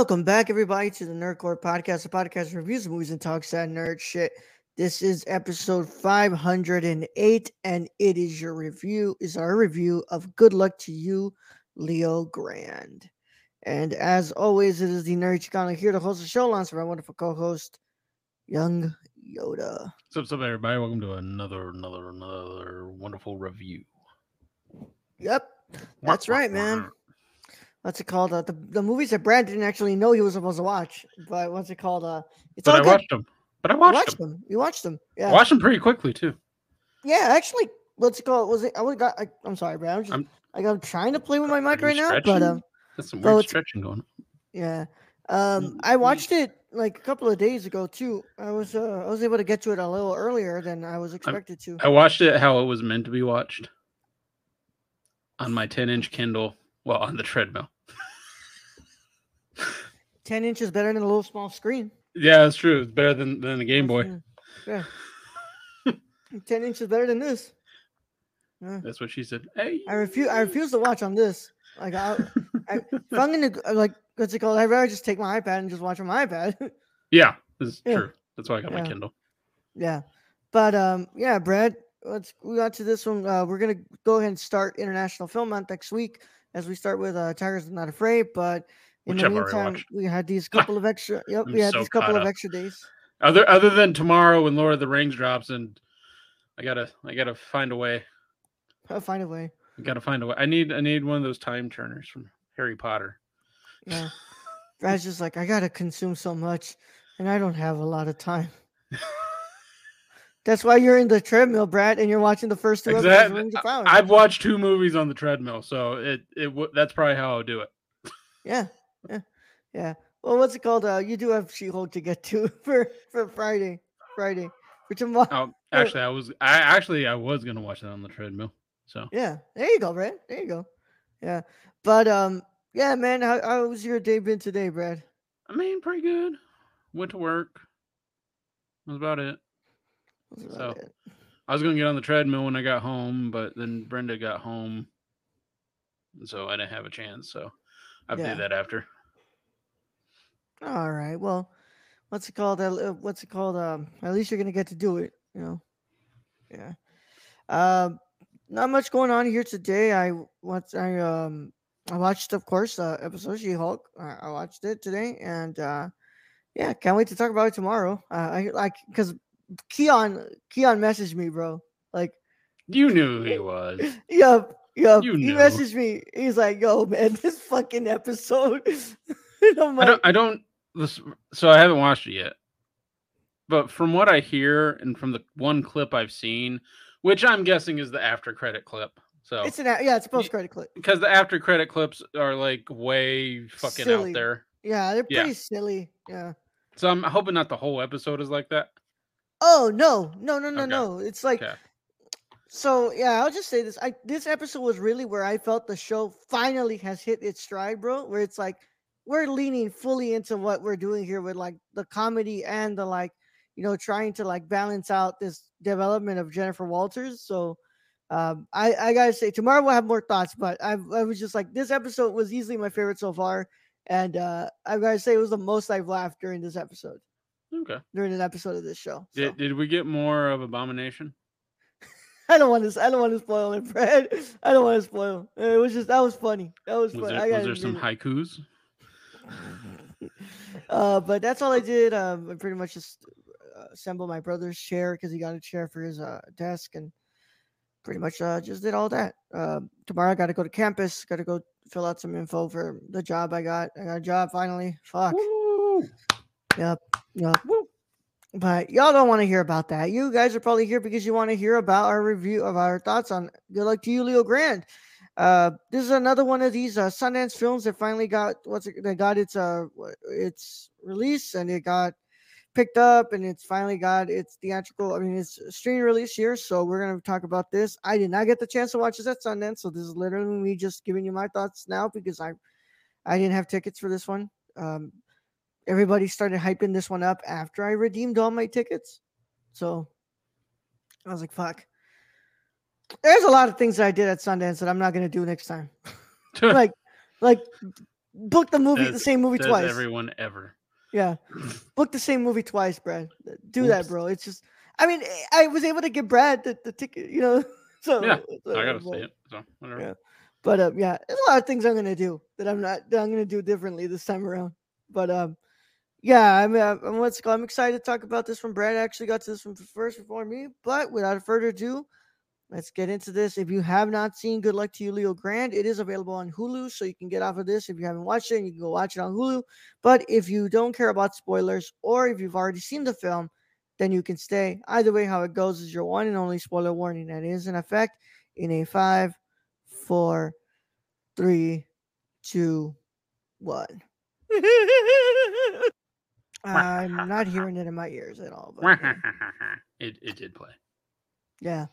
Welcome back, everybody, to the Nerd Corps Podcast, the podcast that reviews movies and talks that nerd shit. This is episode 508, and it is your review, is our review of Good Luck to You, Leo Grande. And as always, it is the Nerd Chicano here to host the show, alongside my wonderful co-host, Young Yoda. What's up, everybody? Welcome to another, another, another wonderful review. Yep, that's right, man. What's it called? Uh, the the movies that Brad didn't actually know he was supposed to watch, but what's it called? Uh, it's But all I good. watched them. But I watched, watched them. them. You watched them. Yeah. I watched them pretty quickly too. Yeah, actually, what's it called? Was it? I would got. I, I'm sorry, Brad. I'm just. I'm- like I'm trying to play with my mic you right now, but um, That's some weird it's- stretching going. on. yeah. Um, Mm, I mm. watched it like a couple of days ago too. I was uh, I was able to get to it a little earlier than I was expected to. I watched it how it was meant to be watched on my 10 inch Kindle. Well, on the treadmill. Ten inches better than a little small screen. Yeah, that's true. It's better than, than the Game Boy. Yeah. Ten inches better than this. Yeah. That's what she said. Hey, I refuse. I refuse to watch on this. Like, I, I, if I'm gonna like, what's it called? I'd rather just take my iPad and just watch on my iPad. Yeah, this is Yeah. true. That's why I got my Kindle. yeah, but um, yeah, Brad. Let's we got to this one. Uh, we're gonna go ahead and start International Film Month next week as we start with uh, Tigers Not Afraid. But in Which the I've meantime, we had these couple of extra. Yep, I'm we had so these couple of extra days. Other other than tomorrow when Lord of the Rings drops and I gotta I gotta find a way. I'll find a way. I gotta find a way. I need I need one of those time turners from Harry Potter. Yeah, Brad's just like I gotta consume so much, and I don't have a lot of time. That's why you're in the treadmill, Brad, and you're watching the first two episodes of Exactly. Rings of Power. I've watched two movies on the treadmill, so it it that's probably how I'll do it. Yeah, yeah, yeah. Well, what's it called? Uh, you do have She-Hulk to get to for for Friday, Friday for tomorrow. Oh, actually, I was I actually I was gonna watch that on the treadmill. So Yeah, there you go, Brad. There you go. Yeah, but um, yeah, man. How how was your day been today, Brad? I mean, pretty good. Went to work. That's about it. So- it. I was gonna get on the treadmill when I got home, but then Brenda got home, so I didn't have a chance. So I Yeah. do that after. All right. Well, what's it called? Uh, what's it called? Um, at least you're gonna get to do it. You know. Yeah. Um, not much going on here today. I what I um I watched, of course, uh, episode She Hulk. I, I watched it today, and uh, yeah, can't wait to talk about it tomorrow. Uh, I like because Keon Keon messaged me, bro. Like, You knew who he was. yep, yep. You he knew. messaged me. He's like, "Yo, man, this fucking episode." I'm I don't. I don't. This, so I haven't watched it yet. But from what I hear and from the one clip I've seen, which I'm guessing is the after credit clip. So it's an yeah, it's a post credit clip. because the after credit clips are like way fucking Silly. out there. Yeah, they're Yeah. pretty silly. Yeah. So I'm hoping not the whole episode is like that. Oh no, no, no, no, Okay. no. It's like Okay. so. Yeah, I'll just say this. I this episode was really where I felt the show finally has hit its stride, bro. Where it's like we're leaning fully into what we're doing here with like the comedy and the like, you know, trying to like balance out this development of Jennifer Walters. So. Um, I, I gotta say tomorrow we'll have more thoughts, but I, I was just like this episode was easily my favorite so far, and uh, I gotta say it was the most I've laughed during this episode, Okay. during an episode of this show. So. Did, did we get more of Abomination? I don't want to. I don't want to spoil it, Fred. I don't want to spoil. It It was just that was funny. That was, Was funny. there, I was there some it. haikus? Uh, but that's all I did. Um, I pretty much just uh, assembled my brother's chair because he got a chair for his uh, desk, and pretty much uh, just did all that. Um, tomorrow I got to go to campus. Got to go fill out some info for the job I got. I got a job finally. Fuck. Woo! Yep. Woo! But y'all don't want to hear about that. You guys are probably here because you want to hear about our review of our thoughts on Good Luck to You, Leo Grande. Uh, this is another one of these uh, Sundance films that finally got what's it, that got its uh its release and it got picked up and it's finally got its theatrical. I mean, it's streaming release here, so we're gonna talk about this. I did not get the chance to watch this at Sundance, so this is literally me just giving you my thoughts now because I I didn't have tickets for this one. Um, everybody started hyping this one up after I redeemed all my tickets, so I was like, "Fuck." There's a lot of things that I did at Sundance that I'm not gonna do next time. like, like book the movie, the same movie twice. everyone ever? Yeah. Book the same movie twice, Brad. Do that, bro. It's just I mean, I was able to get Brad the, the ticket, you know. So Yeah, so, I gotta but, see it. So whatever. Yeah. But um, yeah, there's a lot of things I'm gonna do that I'm not that I'm gonna do differently this time around. But um, yeah, I'm uh, I'm called? I'm excited to talk about this one. Brad actually got to this from first before me. But without further ado, let's get into this. If you have not seen Good Luck to You, Leo Grande, it is available on Hulu, so you can get off of this. If you haven't watched it, you can go watch it on Hulu. But if you don't care about spoilers, or if you've already seen the film, then you can stay. Either way, how it goes is your one and only spoiler warning that is in effect in a five, four, three, two, one. I'm not hearing it in my ears at all. But yeah. it it did play. yeah,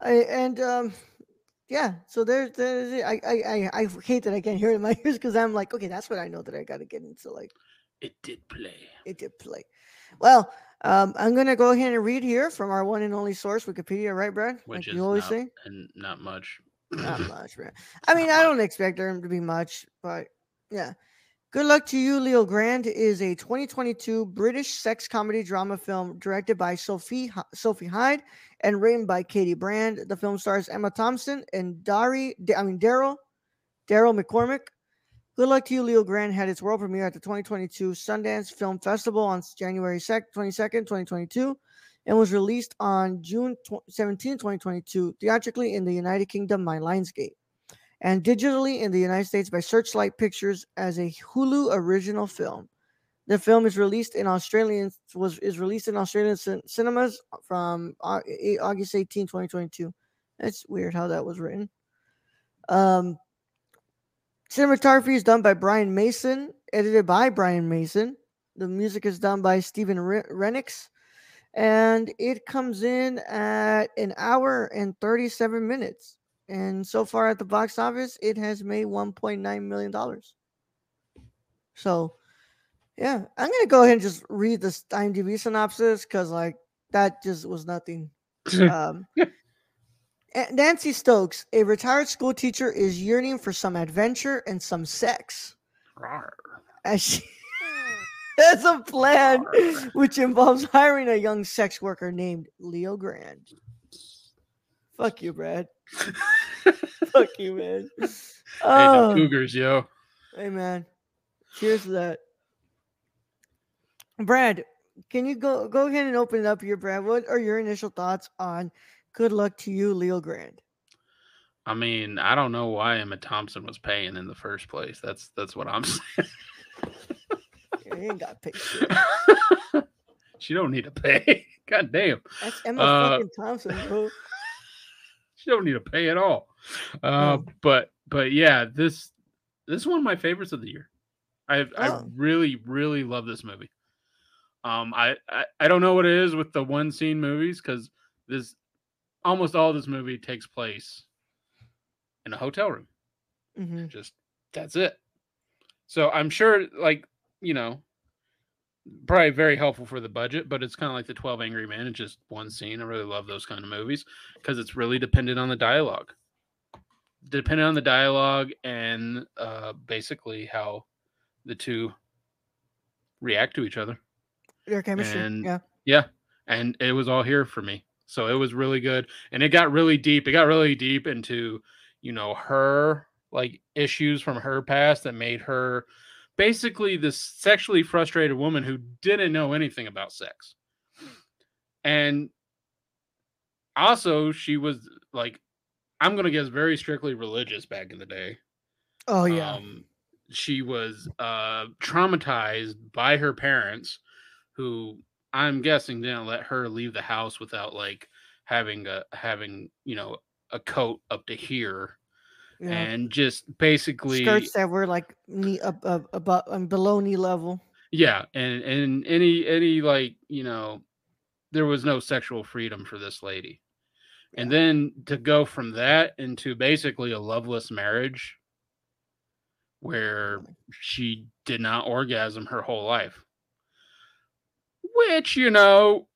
I, and um, yeah. So there's there's. I, I I hate that I can't hear it in my ears because I'm like, okay, that's what I know that I got to get into. Like It did play. it did play. Well, um, I'm gonna go ahead and read here from our one and only source, Wikipedia, right, Brad? Which like is you always not, say. and not much. Not much, man. I mean, I don't expect there to be much, but yeah. Good luck to you, Leo Grande is a 2022 British sex comedy drama film directed by Sophie Sophie Hyde and written by Katy Brand. The film stars Emma Thompson and Dari, I mean Daryl, Daryl McCormack. Good luck to you, Leo Grande had its world premiere at the 2022 Sundance Film Festival on January 2nd, 22nd, 2022, and was released on June 17, 2022, theatrically in the United Kingdom by Lionsgate and digitally in the United States by Searchlight Pictures as a Hulu original film. The film is released in Australian was is released in Australian cin- cinemas from Au- eh, August 18, 2022. That's weird how that was written. Um, cinematography is done by Bryan Mason, edited by Bryan Mason. The music is done by Stephen Re- Rennicks, and it comes in at an hour and 37 minutes. And so far at the box office, it has made 1.9 million dollars. So, yeah, I'm gonna go ahead and just read the IMDb synopsis because, like, that just was nothing. Um, Nancy Stokes, a retired school teacher, is yearning for some adventure and some sex Rawr. as she has a plan which involves hiring a young sex worker named Leo Grande. Fuck you, Brad. Fuck you, man. Hey, Oh, the Cougars, yo. hey, man. Cheers to that. Brad, can you go go ahead and open it up here, Brad? What are your initial thoughts on "Good Luck to You, Leo Grande"? I mean, I don't know why Emma Thompson was paying in the first place. That's that's what I'm saying. He ain't got paid. she don't need to pay. God damn. That's Emma Uh, fucking Thompson, bro. She don't need to pay at all. Uh, No. but but yeah, this this is one of my favorites of the year. I I Oh. really really love this movie. Um, I, I I don't know what it is with the one scene movies because this almost all this movie takes place in a hotel room. hmm Just that's it. So I'm sure, like you know, probably very helpful for the budget, but it's kind of like the Twelve Angry Men. It's just one scene. I really love those kind of movies because it's really dependent on the dialogue, dependent on the dialogue and uh, basically how the two react to each other. Their chemistry, And- yeah. Yeah, and it was all here for me. So it was really good, and it got really deep. It got really deep into, you know, her like issues from her past that made her basically this sexually frustrated woman who didn't know anything about sex. And also, she was like, I'm gonna guess very strictly religious back in the day. Oh yeah. Um, she was uh, traumatized by her parents, who I'm guessing didn't let her leave the house without like having a having you know a coat up to here Yeah. and just basically Skirts that were like knee up, up above and below knee level. yeah and and any any like you know there was no sexual freedom for this lady. And then to go from that into basically a loveless marriage where she did not orgasm her whole life. Which you know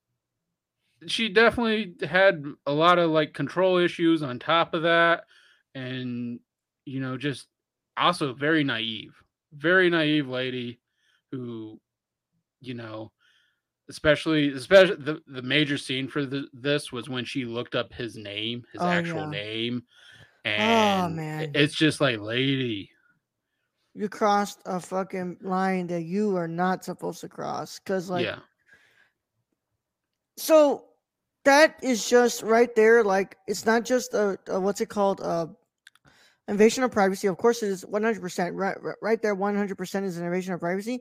she definitely had a lot of like control issues on top of that and you know just also very naive very naive lady who you know especially especially the, the major scene for the, this was when she looked up his name his Oh, actual yeah. name and man. it's just like lady You crossed a fucking line that you are not supposed to cross. Cause like yeah so that is just right there like it's not just a, a what's it called uh invasion of privacy of course it is 100% right right- there 100% is an invasion of privacy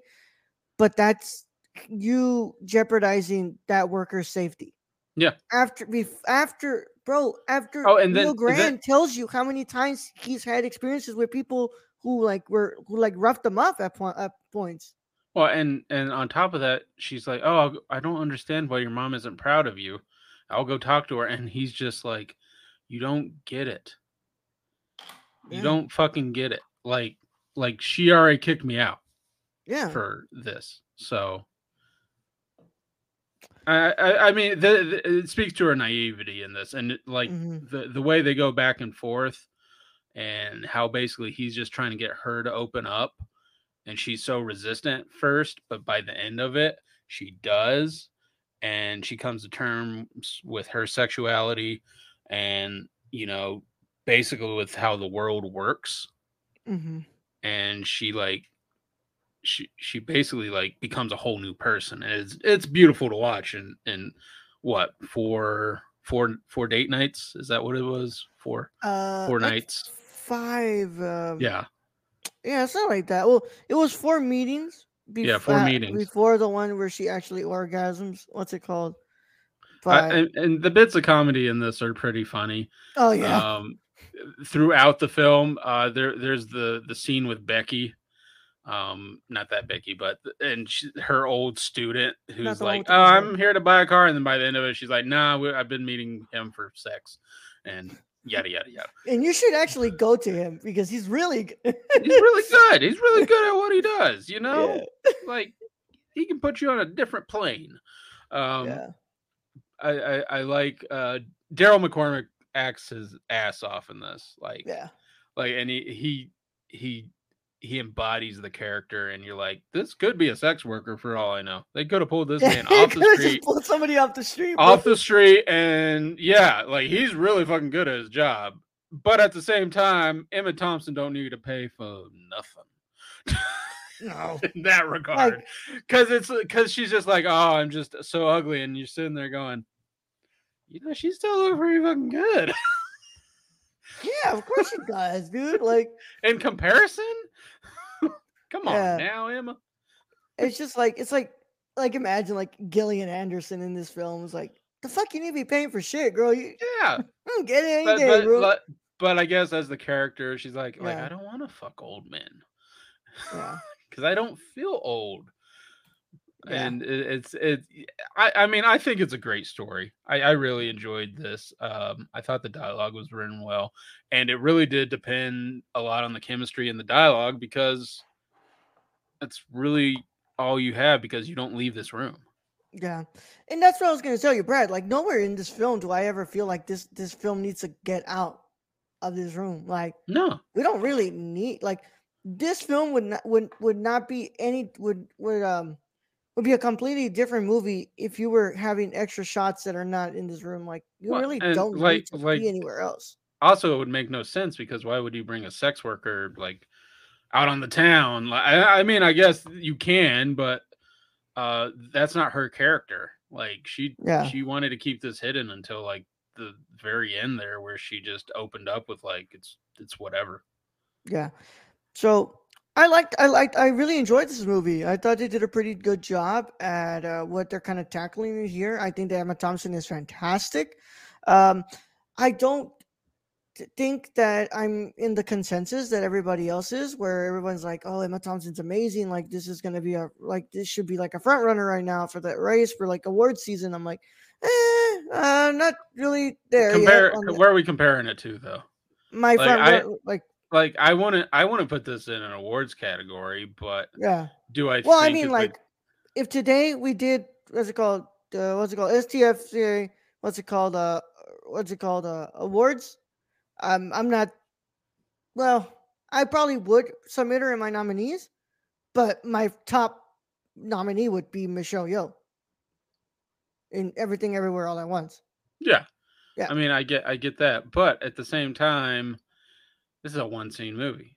but that's you jeopardizing that worker's safety Yeah. after after bro after Oh, and then- Neil and Grant then- tells you how many times he's had experiences with people who like were who like roughed them up at, point, at points Well, and and on top of that, she's like, "Oh, I'll- I don't understand why your mom isn't proud of you. I'll go talk to her." And he's just like, "You don't get it. You don't fucking get it. Like, like she already kicked me out yeah for this. So, I, I, I mean, the, the, it speaks to her naivety in this, and it, like Mhm. the the way they go back and forth, and how basically he's just trying to get her to open up, and she's so resistant first, but by the end of it, she does, and she comes to terms with her sexuality, and you know, basically with how the world works Mhm. and she like she she basically like becomes a whole new person and it's it's beautiful to watch and and what four four four date nights is that what it was four uh four nights five um, yeah Yeah, it's not like that. Well, it was four meetings. Yeah, four uh, meetings. before the one where she actually orgasms. What's it called? I, and, and the bits of comedy in this are pretty funny oh yeah, um throughout the film uh there there's the the scene with becky um not that becky but and she, her old student who's like oh i'm here to buy a car and then by the end of it she's like nah we, i've been meeting him for sex and yada yada yada and you should actually go to him because he's really good. he's really good he's really good at what he does you know Yeah. like he can put you on a different plane um yeah. I, I i like uh daryl mccormack acts his ass off in this like Yeah. like and he he he he embodies the character and you're like this could be a sex worker for all i know they could have pulled this man off the street pulled somebody off the street. bro. off the street and yeah like he's really fucking good at his job but at the same time emma thompson don't need to pay for nothing no. in that regard because it's because she's just like oh i'm just so ugly and you're sitting there going you know she still look pretty fucking good Yeah, of course she does, dude. Like in comparison come on Yeah. now emma it's just like it's like like imagine like Gillian Anderson in this film is like the fuck you need to be paying for shit, girl. You yeah get it but, day, but, but, but I guess as the character, she's like, like Yeah. I don't want to fuck old men yeah. because I don't feel old. Yeah. And it, it's it. I I mean, I think it's a great story. I I really enjoyed this. Um, I thought the dialogue was written well, and it really did depend a lot on the chemistry and the dialogue because that's really all you have because you don't leave this room. Yeah, and that's what I was gonna tell you, Brad. Like nowhere in this film do I ever feel like this this film needs to get out of this room. Like No, we don't really need like this film would not would would not be any would would um would be a completely different movie if you were having extra shots that are not in this room. Like you Well, really don't like- need to like- be anywhere else. also it would make no sense because why would you bring a sex worker like out on the town like i, I mean i guess you can but uh that's not her character like she Yeah. she wanted to keep this hidden until like the very end there where she just opened up with like it's it's whatever Yeah. So I liked, I liked, I really enjoyed this movie. I thought they did a pretty good job at uh, what they're kind of tackling here. I think that Emma Thompson is fantastic. Um, I don't think that I'm in the consensus that everybody else is, where everyone's like, "Oh, Emma Thompson's amazing! Like this is gonna be a like this should be like a front runner right now for the race for like award season." I'm like, eh, uh, not really there. Compare yet on the- where are we comparing it to though? my like, front, I- like Like I want to I want to put this in an awards category, but yeah. do I? Well, I mean, like, if today we did what's it called? Uh, what's it called? STFCA. What's it called? Uh, what's it called? Uh, awards. Um, I'm not. Well, I probably would submit her in my nominees, but my top nominee would be Michelle Yeoh. In everything, everywhere, all at once. yeah, Yeah. I mean, I get I get that, but at the same time, this is a one scene movie.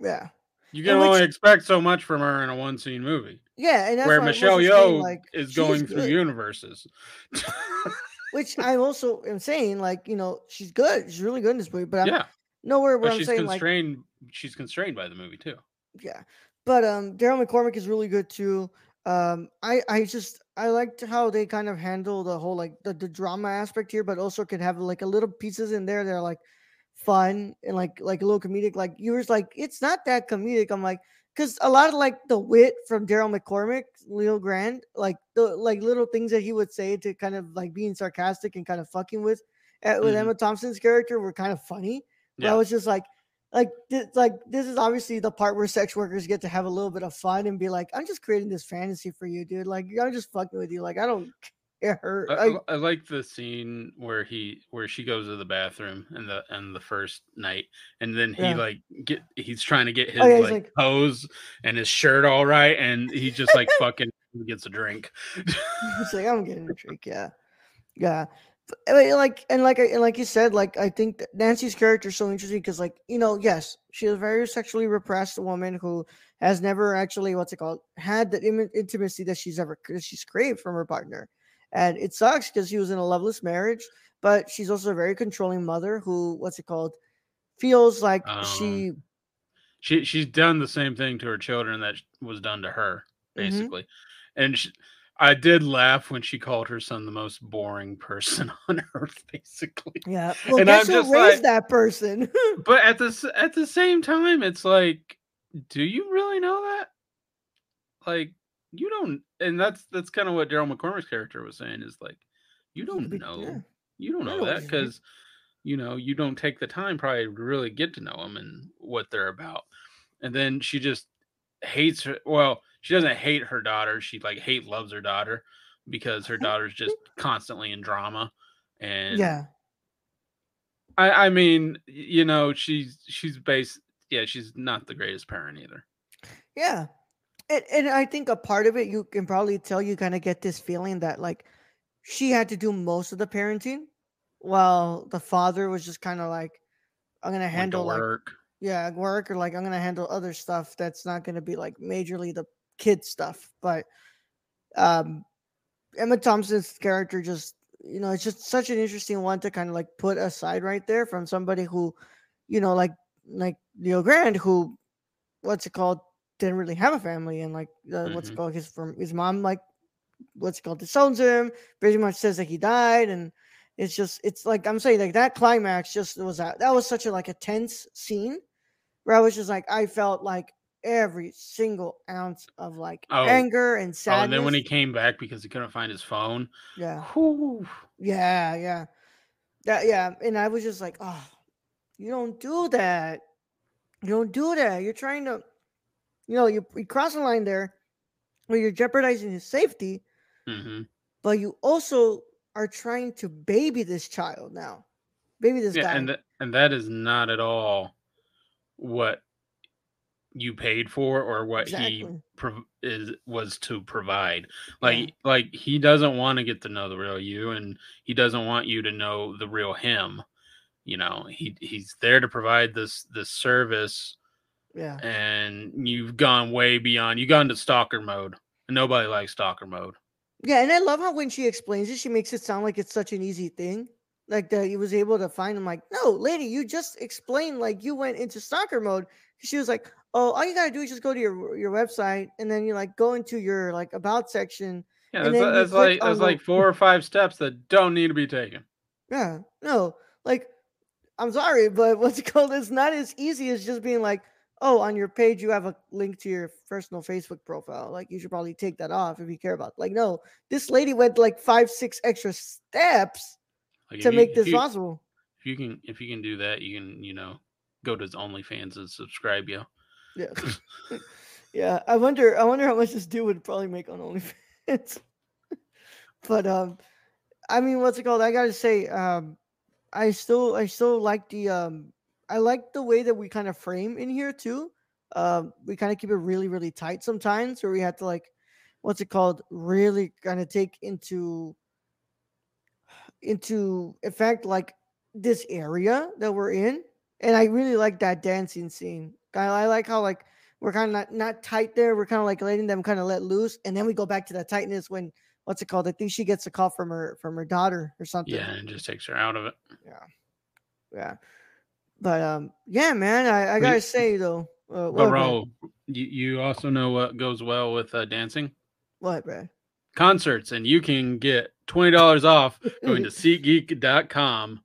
Yeah, You can only which- expect so much from her in a one scene movie, yeah, and that's where why I was Michelle Yeoh like, is going through good. universes. Which I also am saying, like, you know, she's good. She's really good in this movie, but I'm yeah, nowhere where but I'm she's saying like constrained. she's constrained by the movie too. yeah but um daryl mccormack is really good too um i i just i liked how they kind of handle the whole like the, the drama aspect here but also could have like a little pieces in there that are like fun and like like a little comedic like you were like it's not that comedic i'm like because a lot of like the wit from daryl mccormack leo grande like the like little things that he would say to kind of like being sarcastic and kind of fucking with uh, with Mhm. emma thompson's character were kind of funny but I was just like, like this, like this is obviously the part where sex workers get to have a little bit of fun and be like, I'm just creating this fantasy for you, dude. Like I'm just fucking with you. Like I don't care. I, Like, I, I like the scene where he where she goes to the bathroom in the in the first night and then he Yeah. like get he's trying to get oh, his Oh, yeah, like, like- hose and his shirt all right and he just like fucking gets a drink it's like I'm getting a drink. Yeah, yeah. I like and like I- and like you said, like I think that Nancy's character is so interesting because like you know, yes, she is a very sexually repressed woman who has never actually what's it called had the intimacy that she's ever that she's craved from her partner, and it sucks because she was in a loveless marriage, but she's also a very controlling mother who what's it called feels like Um, she she she's done the same thing to her children that was done to her Mhm. basically and she, i did laugh when she called her son the most boring person on earth basically yeah. Well, And guess I'm who just raised like- that person? but at this at the same time it's like do you really know that like you don't and that's that's kind of what daryl mccormack's character was saying is like you don't know yeah. you don't know know that because you know you don't take the time probably to really get to know them and what they're about and then she just hates her well she doesn't hate her daughter she like hate loves her daughter because her daughter's just constantly in drama and yeah. I, I mean, you know, she's she's based. Yeah, she's not the greatest parent either. Yeah. And, and I think a part of it, you can probably tell you kind of get this feeling that like she had to do most of the parenting while the father was just kind of like, I'm going to handle like, work. yeah, work or like, I'm going to handle other stuff that's not going to be like majorly the kid stuff. But um, Emma Thompson's character just, you know, it's just such an interesting one to kind of like put aside right there from somebody who, you know, like, like Leo Grande, who, what's it called, didn't really have a family, and like, uh, what's it Mhm. called, his from his mom, like, what's called, disowns him, pretty much says that he died, and it's just, it's like I'm saying, like that climax just was that that was such a like a tense scene, where I was just like, I felt like every single ounce of like Oh. anger and sadness. Oh, and then when he came back because he couldn't find his phone. yeah, whew, yeah, yeah, that, yeah, and I was just like, oh, you don't do that. You don't do that. You're trying to, you know, you, you cross the line there where you're jeopardizing his safety, mhm. but you also are trying to baby this child now. Baby this Yeah, guy. and th- and that is not at all what you paid for or what he Exactly. prov- is was to provide. Like like he doesn't want to get to know the real you, and he doesn't want you to know the real him. You know, he he's there to provide this this service yeah. and you've gone way beyond. You've gone to stalker mode. And nobody likes stalker mode. Yeah, and I love how when she explains it, she makes it sound like it's such an easy thing. Like that he was able to find him like, no, lady, you just explained like you went into stalker mode. She was like, oh, all you gotta do is just go to your your website and then you like go into your like about section. Yeah, And that's, that's like that's like four or five steps that don't need to be taken. Yeah, no, like I'm sorry, but what's it called? It's not as easy as just being like, oh, on your page you have a link to your personal Facebook profile. Like you should probably take that off if you care about. Like, no, this lady went like five, six extra steps Like to you- make this you, possible. If you can, if you can do that, you can, you know, go to his OnlyFans and subscribe. Yo, Yeah. yeah. I wonder I wonder how much this dude would probably make on OnlyFans. but um I mean what's it called? I gotta say, um I still I still like the um I like the way that we kind of frame in here too. Um we kind of keep it really, really tight sometimes where we have to like what's it called? Really kind of take into into effect like this area that we're in. And I really like that dancing scene. I, I like how like we're kind of not, not tight there. We're kind of like letting them kind of let loose, and then we go back to that tightness when what's it called? I think she gets a call from her from her daughter or something. yeah, and just takes her out of it. Yeah, yeah. But um, yeah, man, I, I gotta say though, uh, But Brad? You, you also know what goes well with uh, dancing what, Brad? concerts, and you can get twenty dollars off going to SeatGeek.com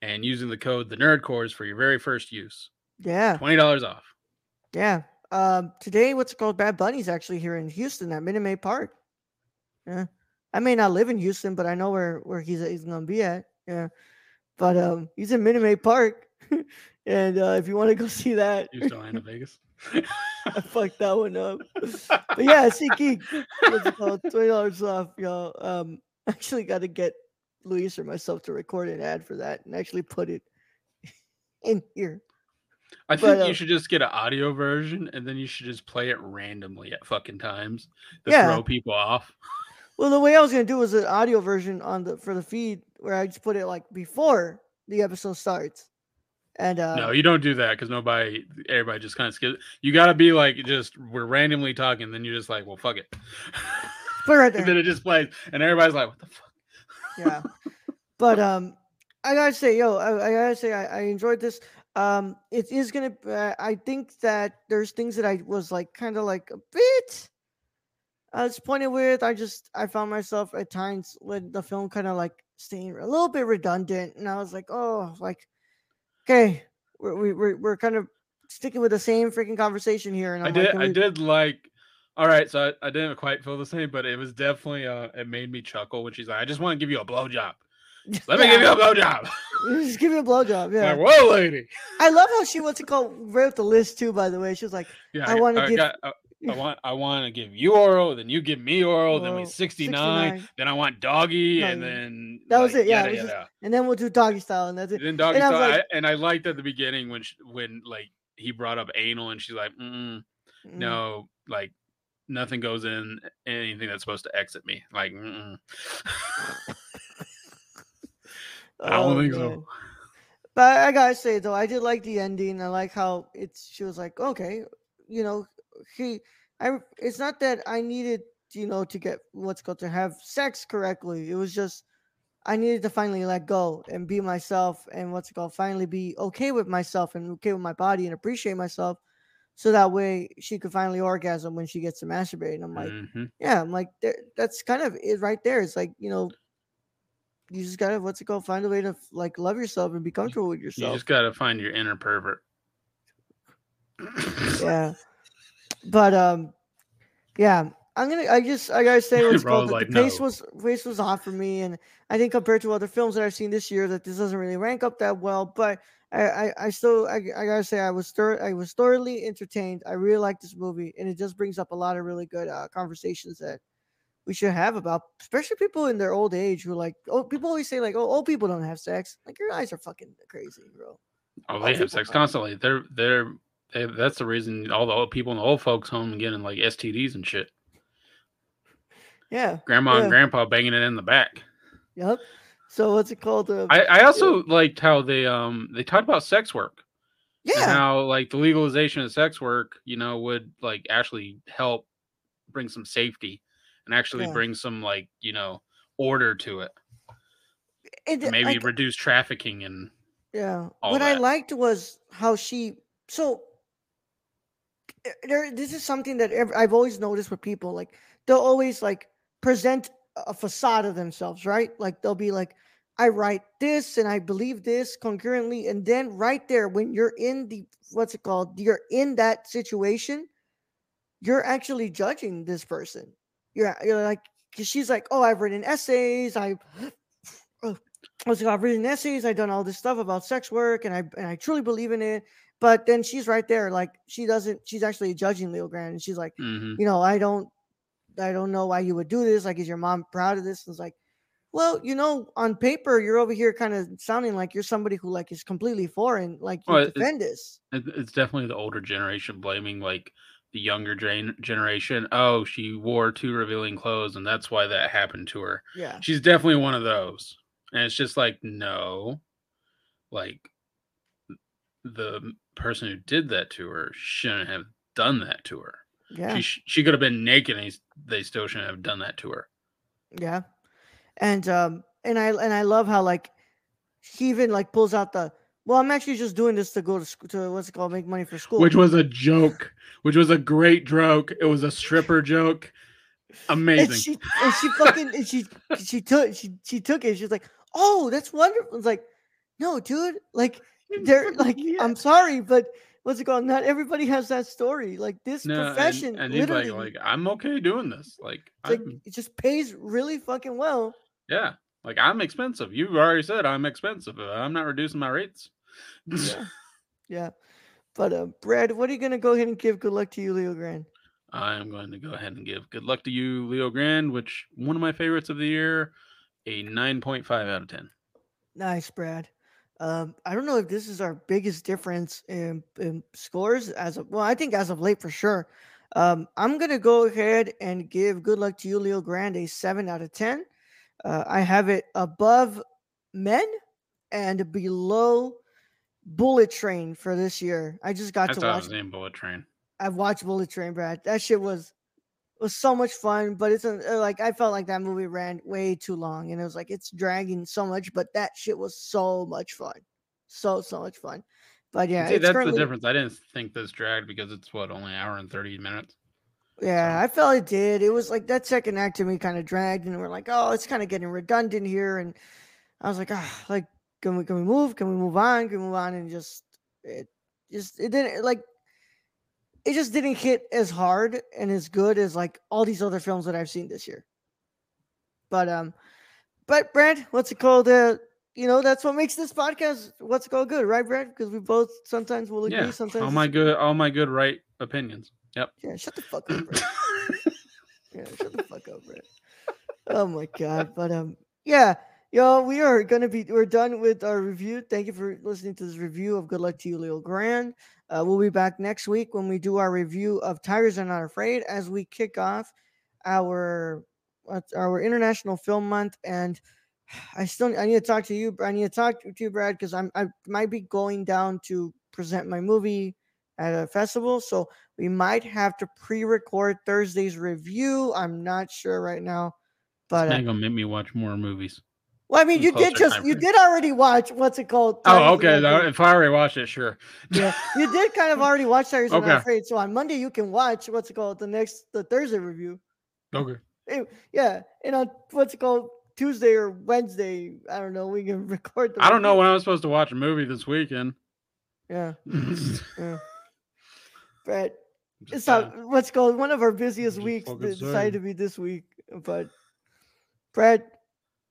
and using the code the Nerd Corps for your very first use. Yeah, Twenty dollars off. yeah. Um, today, what's it called? Bad Bunny's actually here in Houston at Minute Maid Park. Yeah, I may not live in Houston, but I know where where he's he's gonna be at. Yeah, but um, he's in Minute Maid Park, and uh, if you want to go see that, you're still in Vegas? I fucked that one up. But yeah, SeatGeek. What's it called? Twenty dollars off, y'all. Um, actually got to get Luis or myself to record an ad for that and actually put it in here. I But, think uh, you should just get an audio version and then you should just play it randomly at fucking times to Yeah. throw people off. Well, the way I was gonna do was an audio version on the for the feed where I just put it like before the episode starts, and uh, no, you don't do that because nobody, everybody just kind of skips. You got to be like, just we're randomly talking, then you're just like, well, fuck it. put it right and there. then it just plays, and everybody's like, what the fuck? yeah but um i gotta say yo i, I gotta say I, I enjoyed this um it is gonna uh, i think that there's things that i was like kind of like a bit uh disappointed with i just i found myself at times when the film kind of like staying a little bit redundant and i was like oh like okay we're we, we're, we're kind of sticking with the same freaking conversation here and I I'm did, like, I we- did like. All right, so I, I didn't quite feel the same, but it was definitely uh, it made me chuckle when she's like, "I just want to give you a blowjob. Let me give you a blowjob." just give me a blowjob yeah Like, whoa, lady. i love how she what's it called wrote the list too by the way she was like Yeah, I wanna give- got- I, I want I want to give you oral, then you give me oral, then we 69, 69. then I want doggy, and then That was like, it, yeah, yada, it was just- and then we'll do doggy style and that's it then doggy and I style, like- I- and I liked at the beginning when sh when like he brought up anal, and she's like, Mm. no, like nothing goes in anything that's supposed to exit me, like. I don't think so. Oh. But I gotta say though, I did like the ending. I like how it's. She was like, okay, you know, he. I. It's not that I needed, you know, to get what's called to have sex correctly. It was just I needed to finally let go and be myself, and what's it called, finally be okay with myself and okay with my body and appreciate myself, so that way she could finally orgasm when she gets to masturbate. And I'm like, Mhm. yeah, I'm like, that's kind of it right there. It's like, you know, you just gotta, what's it called, find a way to like love yourself and be comfortable with yourself. You just gotta find your inner pervert. yeah. But, um, yeah, I'm gonna, I just, I gotta say what's called, was the, like, the pace was, pace was off for me. And I think compared to other films that I've seen this year, that this doesn't really rank up that well. But I, I, I still, I, I gotta say, I was, thor- I was thoroughly entertained. I really like this movie, and it just brings up a lot of really good uh, conversations that we should have about, especially people in their old age who like, oh, people always say like, oh, old people don't have sex. Like your eyes are fucking crazy, bro. Oh, All they have people sex have. constantly. They're they're they, that's the reason all the old people in the old folks home getting like STDs and shit. Yeah. Grandma Yeah. and grandpa banging it in the back. Yep. So what's it called? Uh, I, I also liked how they um they talked about sex work and yeah. how like the legalization of sex work you know would like actually help bring some safety and actually Yeah. bring some like you know order to it and, maybe like, reduce trafficking and Yeah. what I liked was how she so eh, there this is something that I've always noticed with people like they'll always like present a facade of themselves, right? Like they'll be like I write this and I believe this concurrently and then right there when you're in the what's it called? You're in that situation, you're actually judging this person. You're you're like cuz she's like, "Oh, I've written essays. I oh? I've written essays. I've done all this stuff about sex work and I and I truly believe in it." But then she's right there, like she doesn't. She's actually judging Leo Grande, and she's like, Mhm. you know, I don't, I don't know why you would do this. Like, is your mom proud of this? And it's like, well, you know, on paper, you're over here kind of sounding like you're somebody who like is completely foreign. Like you Well, defend this. It, it's definitely the older generation blaming like the younger gen- generation. Oh, she wore too revealing clothes, and that's why that happened to her. Yeah, She's definitely one of those, and it's just like no, like the person who did that to her shouldn't have done that to her. yeah, She she could have been naked, and they still shouldn't have done that to her. yeah. And um, and I and I love how like he even like pulls out the. Well, I'm actually just doing this to go to school to what's it called, make money for school. Which was a joke. Which was a great joke. It was a stripper joke. Amazing. and she and she fucking and she she took she she took it. She's like, "Oh, that's wonderful." It's like, "No, dude. Like, they're like, Yeah. I'm sorry, but what's it called? Not everybody has that story. Like this No, and- profession, and, he's literally, like, like I'm okay doing this. Like, like it just pays really fucking well." yeah, like I'm expensive. You already said I'm expensive. uh, I'm not reducing my rates. Yeah, yeah. But uh, Brad, what are you gonna go ahead and give good luck to you, Leo Grande? I am going to go ahead and give good luck to you, Leo Grande, which one of my favorites of the year, a 9.5 out of 10. Nice, Brad. Um, I don't know if this is our biggest difference in, in scores as of well, I think as of late for sure. Um, I'm gonna go ahead and give good luck to you, Leo Grande, a seven out of ten. Uh, I have it above men and below Bullet Train for this year. I just got to I watch. was Bullet Train. I've watched Bullet Train, Brad. That shit was was so much fun, but it's a, uh, like I felt like that movie ran way too long, and it was like it's dragging so much. But that shit was so much fun, so so much fun. But yeah, See, that's the difference. I didn't think this dragged because it's what only an hour and 30 minutes. Yeah, So- I felt it did. It was like that second act to me kind of dragged, and we're like, oh, it's kind of getting redundant here. And I was like, ah, like, can we can we move? Can we move on? Can we move on? And just it just it didn't like it just didn't hit as hard and as good as like all these other films that I've seen this year. But um, but Brad, what's it called? Uh, you know, that's what makes this podcast what's it called good, right, Brad? Because we both sometimes will agree, Yeah, sometimes all my good, all my good right opinions. Yep. Yeah, shut the fuck up, Brad. Yeah, shut the fuck up, Brett. Oh my god. But um yeah, yo, we are gonna be we're done with our review. Thank you for listening to this review of Good Luck to You, Leo Grande. Uh, we'll be back next week when we do our review of Tigers Are Not Afraid as we kick off our our International Film Month. And I still I need to talk to you. I need to talk to you, Brad, because I'm I might be going down to present my movie at a festival. So we might have to pre-record Thursday's review. I'm not sure right now, but It's uh, not gonna make me watch more movies. Well, I mean, you did just you did already watch what's it called? Tigers Oh, okay. If I already watched it, sure. yeah, you did kind of already watch Not Okay. Afraid. So on Monday you can watch what's it called the next the Thursday review. Okay. Yeah, and on what's it called Tuesday or Wednesday, I don't know. We can record. The I don't know when I was supposed to watch a movie this weekend. Yeah, yeah. Brett, it's not what's called one of our busiest weeks decided to be this week. But Brad,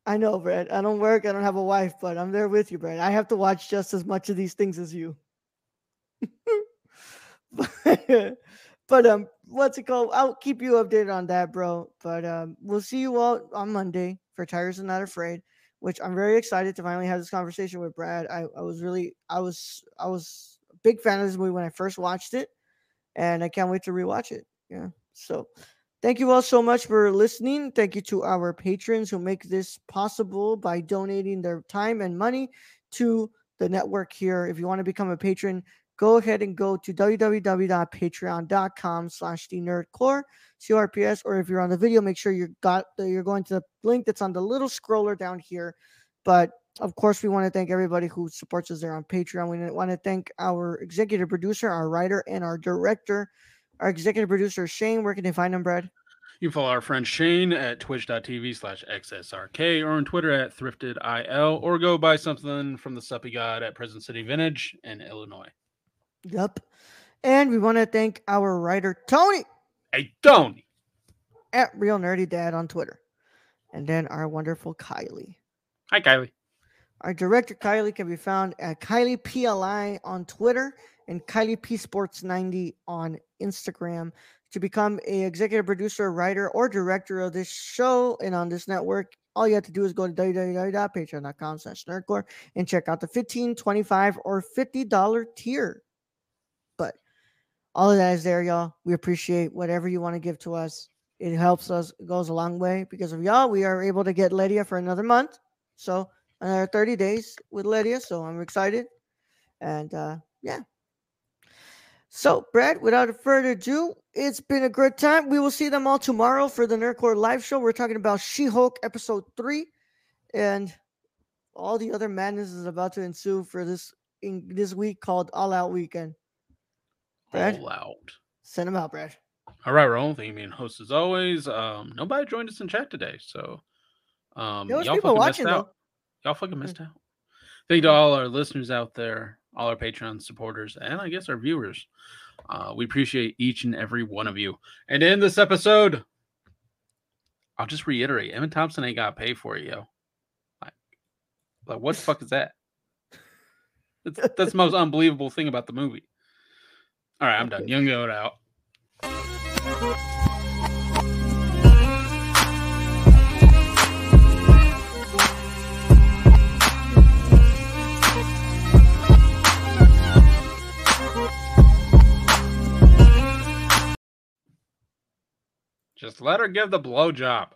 I know, Brad. I don't work. I don't have a wife, but I'm there with you, Brad. I have to watch just as much of these things as you. but, um, what's it called? I'll keep you updated on that, bro. But um, we'll see you all on Monday for Tires and Not Afraid. Which I'm very excited to finally have this conversation with Brad. I, I was really, I was, I was a big fan of this movie when I first watched it, and I can't wait to rewatch it. Yeah. So, thank you all so much for listening. Thank you to our patrons who make this possible by donating their time and money to the network here. If you want to become a patron, go ahead and go to www.patreon.com slash the CRPS, or if you're on the video, make sure you got the, you're going to the link that's on the little scroller down here. But of course, we want to thank everybody who supports us there on Patreon. We want to thank our executive producer, our writer, and our director, Our executive producer Shane, where can they find him, Brad? You can follow our friend Shane at twitch.tv slash XSRK or on Twitter at thriftedil or go buy something from the Suppy God at Present City Vintage in Illinois. Yep. And we want to thank our writer Tony Hey, Tony. at Real Nerdy Dad on Twitter. And then our wonderful Kylie. Hi, Kylie. Our director Kylie can be found at Kylie PLI on Twitter and Kylie P Sports 90 on Instagram. To become a executive producer, writer, or director of this show and on this network, all you have to do is go to www.patreon.com slash nerdcorps and check out the 15 25 or $50 tier. But all of that is there, y'all. We appreciate whatever you want to give to us. It helps us, it goes a long way. Because of y'all, we are able to get Lydia for another month. So another 30 days with Lydia. So I'm excited. And uh yeah. So, Brad, without further ado, it's been a great time. We will see them all tomorrow for the Nerd Corps live show. We're talking about She Hulk episode three, and all the other madness is about to ensue for this in this week called All Out Weekend. Brad? All out. Send them out, Brad. All right, Roll. Thank you, being host as always. Um, nobody joined us in chat today, so um, There was y'all people watching missed out. though. Y'all fucking missed out. Thank you to all our listeners out there, all our Patreon supporters, and I guess our viewers. Uh, we appreciate each and every one of you. And in this episode, I'll just reiterate: Emma Thompson ain't got paid for it, yo. Like, like what the fuck is that? That's, that's the most unbelievable thing about the movie. All right, I'm done. Young Goat out. Just let her give the blowjob.